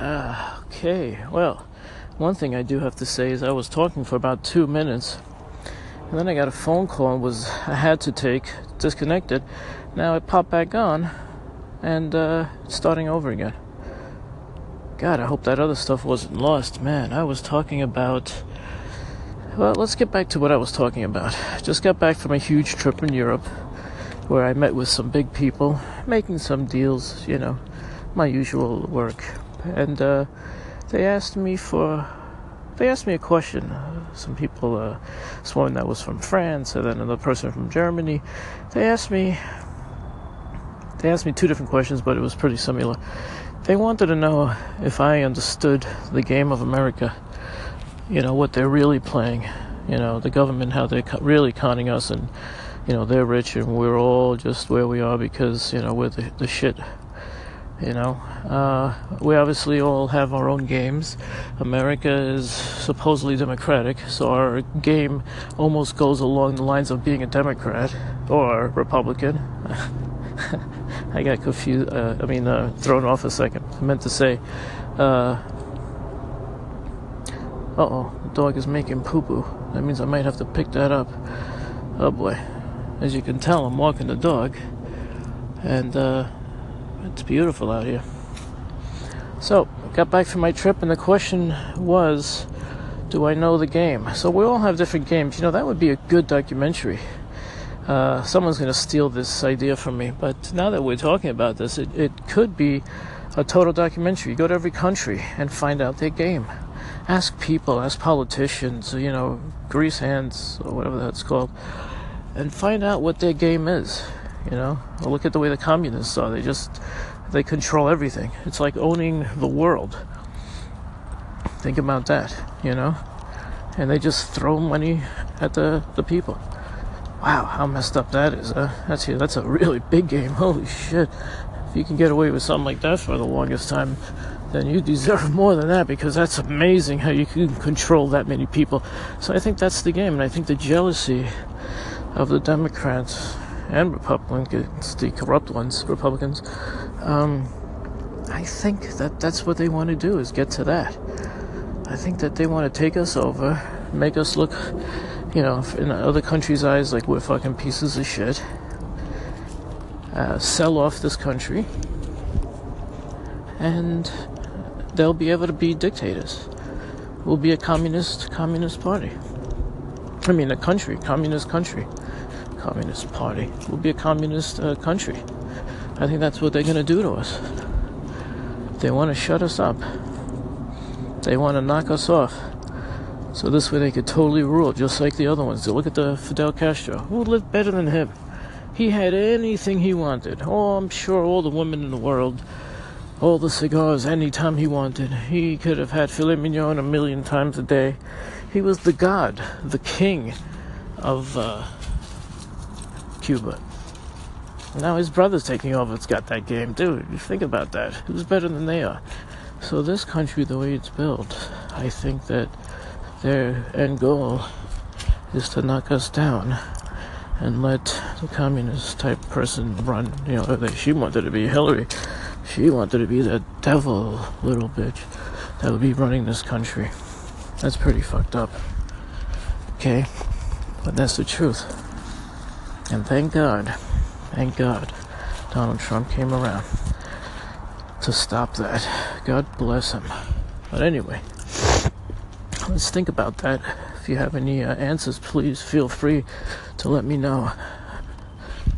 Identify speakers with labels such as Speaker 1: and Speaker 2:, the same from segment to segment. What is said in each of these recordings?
Speaker 1: Uh, okay, well, one thing I do have to say is I was talking for about two minutes, and then I got a phone call and was I had to take disconnected. Now it popped back on, and uh, starting over again. God, I hope that other stuff wasn't lost. Man, I was talking about. Well, let's get back to what I was talking about. Just got back from a huge trip in Europe where I met with some big people, making some deals, you know, my usual work. And uh, they asked me for. They asked me a question. Some people, uh, someone that was from France, and then another person from Germany. They asked me. They asked me two different questions, but it was pretty similar. They wanted to know if I understood the game of America. You know what they're really playing. You know the government, how they're really conning us, and you know they're rich and we're all just where we are because you know we're the, the shit. You know, uh, we obviously all have our own games. America is supposedly democratic, so our game almost goes along the lines of being a Democrat or Republican. I got confused. Uh, I mean, uh, thrown off a second. I meant to say, uh oh, the dog is making poo poo. That means I might have to pick that up. Oh boy. As you can tell, I'm walking the dog, and uh, it's beautiful out here. So, got back from my trip, and the question was, do I know the game? So, we all have different games. You know, that would be a good documentary. Uh, someone's going to steal this idea from me, but now that we're talking about this, it, it could be a total documentary. You go to every country and find out their game. Ask people, ask politicians, you know, grease hands, or whatever that's called, and find out what their game is. You know, look at the way the communists are. They just they control everything. It's like owning the world. Think about that, you know? And they just throw money at the, the people. Wow, how messed up that is. Huh? That's that's a really big game. Holy shit. If you can get away with something like that for the longest time, then you deserve more than that because that's amazing how you can control that many people. So I think that's the game, and I think the jealousy of the Democrats and Republicans, the corrupt ones, Republicans, um, I think that that's what they want to do is get to that. I think that they want to take us over, make us look, you know, in other countries' eyes like we're fucking pieces of shit, uh, sell off this country, and they'll be able to be dictators. We'll be a communist, communist party. I mean, a country, communist country, communist party. We'll be a communist uh, country. I think that's what they're going to do to us. They want to shut us up. They want to knock us off. So this way they could totally rule, just like the other ones. Look at the Fidel Castro. Who lived better than him? He had anything he wanted. Oh, I'm sure all the women in the world, all the cigars anytime he wanted. He could have had filet mignon a million times a day. He was the god, the king of uh, Cuba. Now his brother's taking over. It's got that game, dude. You think about that. Who's better than they are? So this country, the way it's built, I think that their end goal is to knock us down and let the communist type person run. You know, she wanted to be Hillary. She wanted to be that devil little bitch that would be running this country. That's pretty fucked up. Okay? But that's the truth. And thank God, thank God, Donald Trump came around to stop that. God bless him. But anyway, let's think about that. If you have any uh, answers, please feel free to let me know.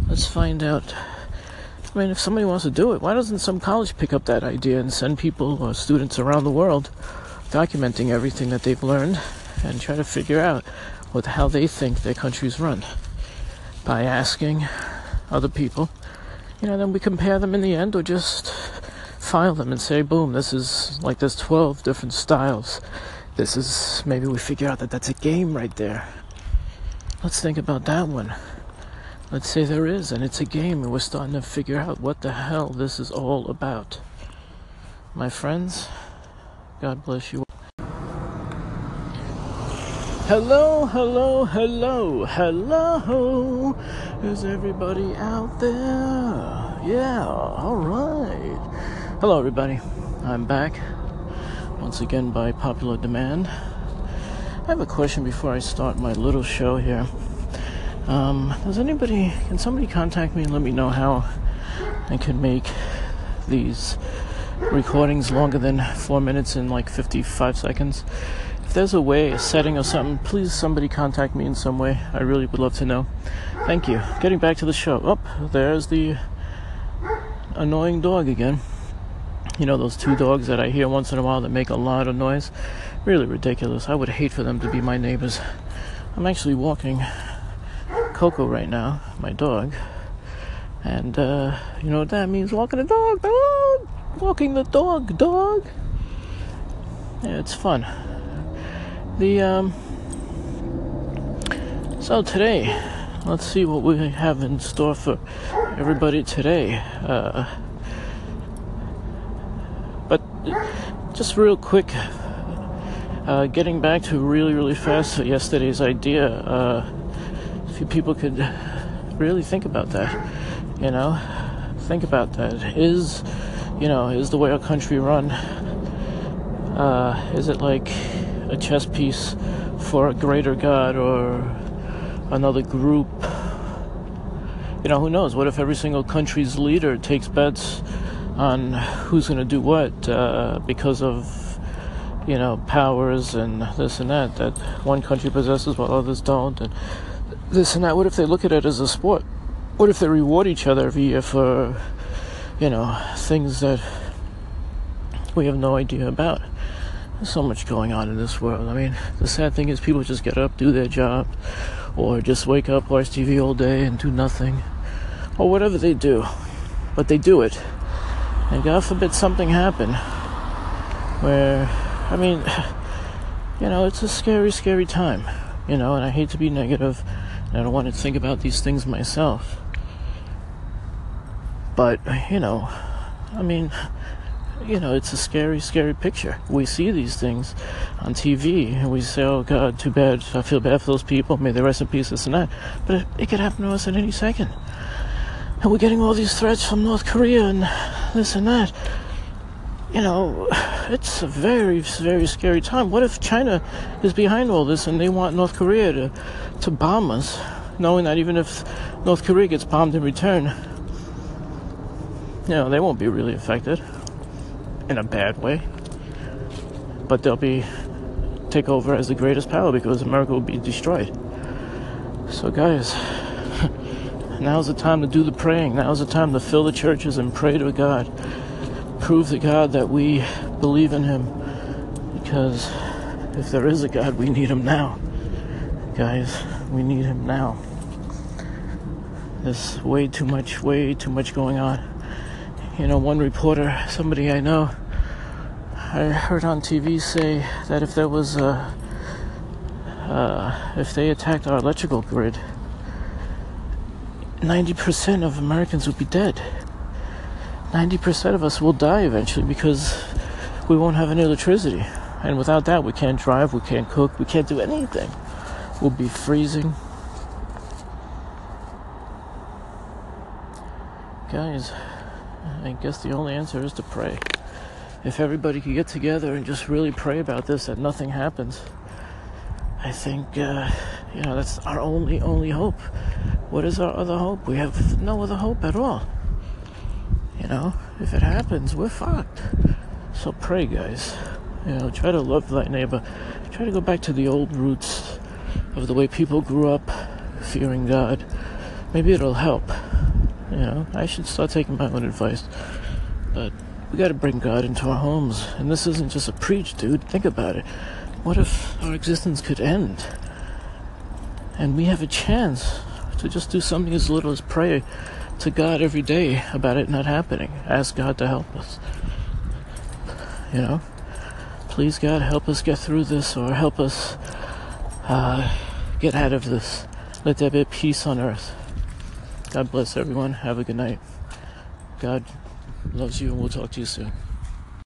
Speaker 1: Let's find out. I mean, if somebody wants to do it, why doesn't some college pick up that idea and send people or students around the world documenting everything that they've learned and try to figure out what how they think their country's run by asking other people. You know, then we compare them in the end, or just file them and say, boom, this is like there's 12 different styles. This is maybe we figure out that that's a game right there. Let's think about that one. Let's say there is, and it's a game, and we're starting to figure out what the hell this is all about. My friends, God bless you. Hello, hello, hello, hello. Is everybody out there? Yeah, alright. Hello, everybody. I'm back. once again by popular demand. I have a question before I start my little show here. Um, does anybody, can somebody contact me and let me know how I can make these recordings longer than four minutes and like 55 seconds? If there's a way, a setting or something, please somebody contact me in some way. I really would love to know. Thank you. Getting back to the show. Oh, there's the annoying dog again. You know those two dogs that I hear once in a while that make a lot of noise? Really ridiculous. I would hate for them to be my neighbors. I'm actually walking Coco right now, my dog. And uh, you know what that means? Walking the dog, dog! Walking the dog, dog! Yeah, it's fun. The, um, so today, let's see what we have in store for everybody today. Uh, but just real quick, uh, getting back to really, really fast yesterday's idea, uh, if you people could really think about that, you know, think about that. Is, you know, is the way our country run, uh, is it like a chess piece for a greater God or another group? You know, who knows? What if every single country's leader takes bets on who's going to do what uh, because of you know, powers and this and that that one country possesses while others don't, and this and that. What if they look at it as a sport? What if they reward each other every year for, you know, things that we have no idea about? There's so much going on in this world. I mean, the sad thing is people just get up, do their job, or just wake up, watch TV all day, and do nothing, or whatever they do. But they do it. And God forbid something happen where I mean, you know, it's a scary, scary time, you know, and I hate to be negative, and I don't want to think about these things myself. But, you know, I mean, you know, it's a scary, scary picture. We see these things on TV and we say, oh God, too bad. I feel bad for those people. May they rest in peace, this and that. But it, it could happen to us at any second. And we're getting all these threats from North Korea and this and that you know, it's a very, very scary time. What if China is behind all this and they want North Korea to, to bomb us, knowing that even if North Korea gets bombed in return, you know, they won't be really affected in a bad way. But they'll be take over as the greatest power because America will be destroyed. So, guys, now's the time to do the praying. Now's the time to fill the churches and pray to God prove to God that we believe in Him. Because if there is a God, we need Him now. Guys, we need Him now. There's way too much, way too much going on. You know, one reporter, somebody I know, I heard on TV say that if there was a, uh, if they attacked our electrical grid, 90% of Americans would be dead. 90% of us will die eventually because we won't have any electricity. And without that, we can't drive, we can't cook, we can't do anything. We'll be freezing. Guys, I guess the only answer is to pray. If everybody could get together and just really pray about this, that nothing happens, I think, uh, you know, that's our only, only hope. What is our other hope? We have no other hope at all. You know, if it happens, we're fucked. So pray, guys. You know, try to love thy neighbor. Try to go back to the old roots of the way people grew up, fearing God. Maybe it'll help. You know, I should start taking my own advice. But we gotta bring God into our homes. And this isn't just a preach, dude. Think about it. What if our existence could end? And we have a chance to just do something as little as pray to God every day about it not happening. Ask God to help us. You know? Please, God, help us get through this or help us uh, get out of this. Let there be peace on earth. God bless everyone. Have a good night. God loves you, and we'll talk to you soon.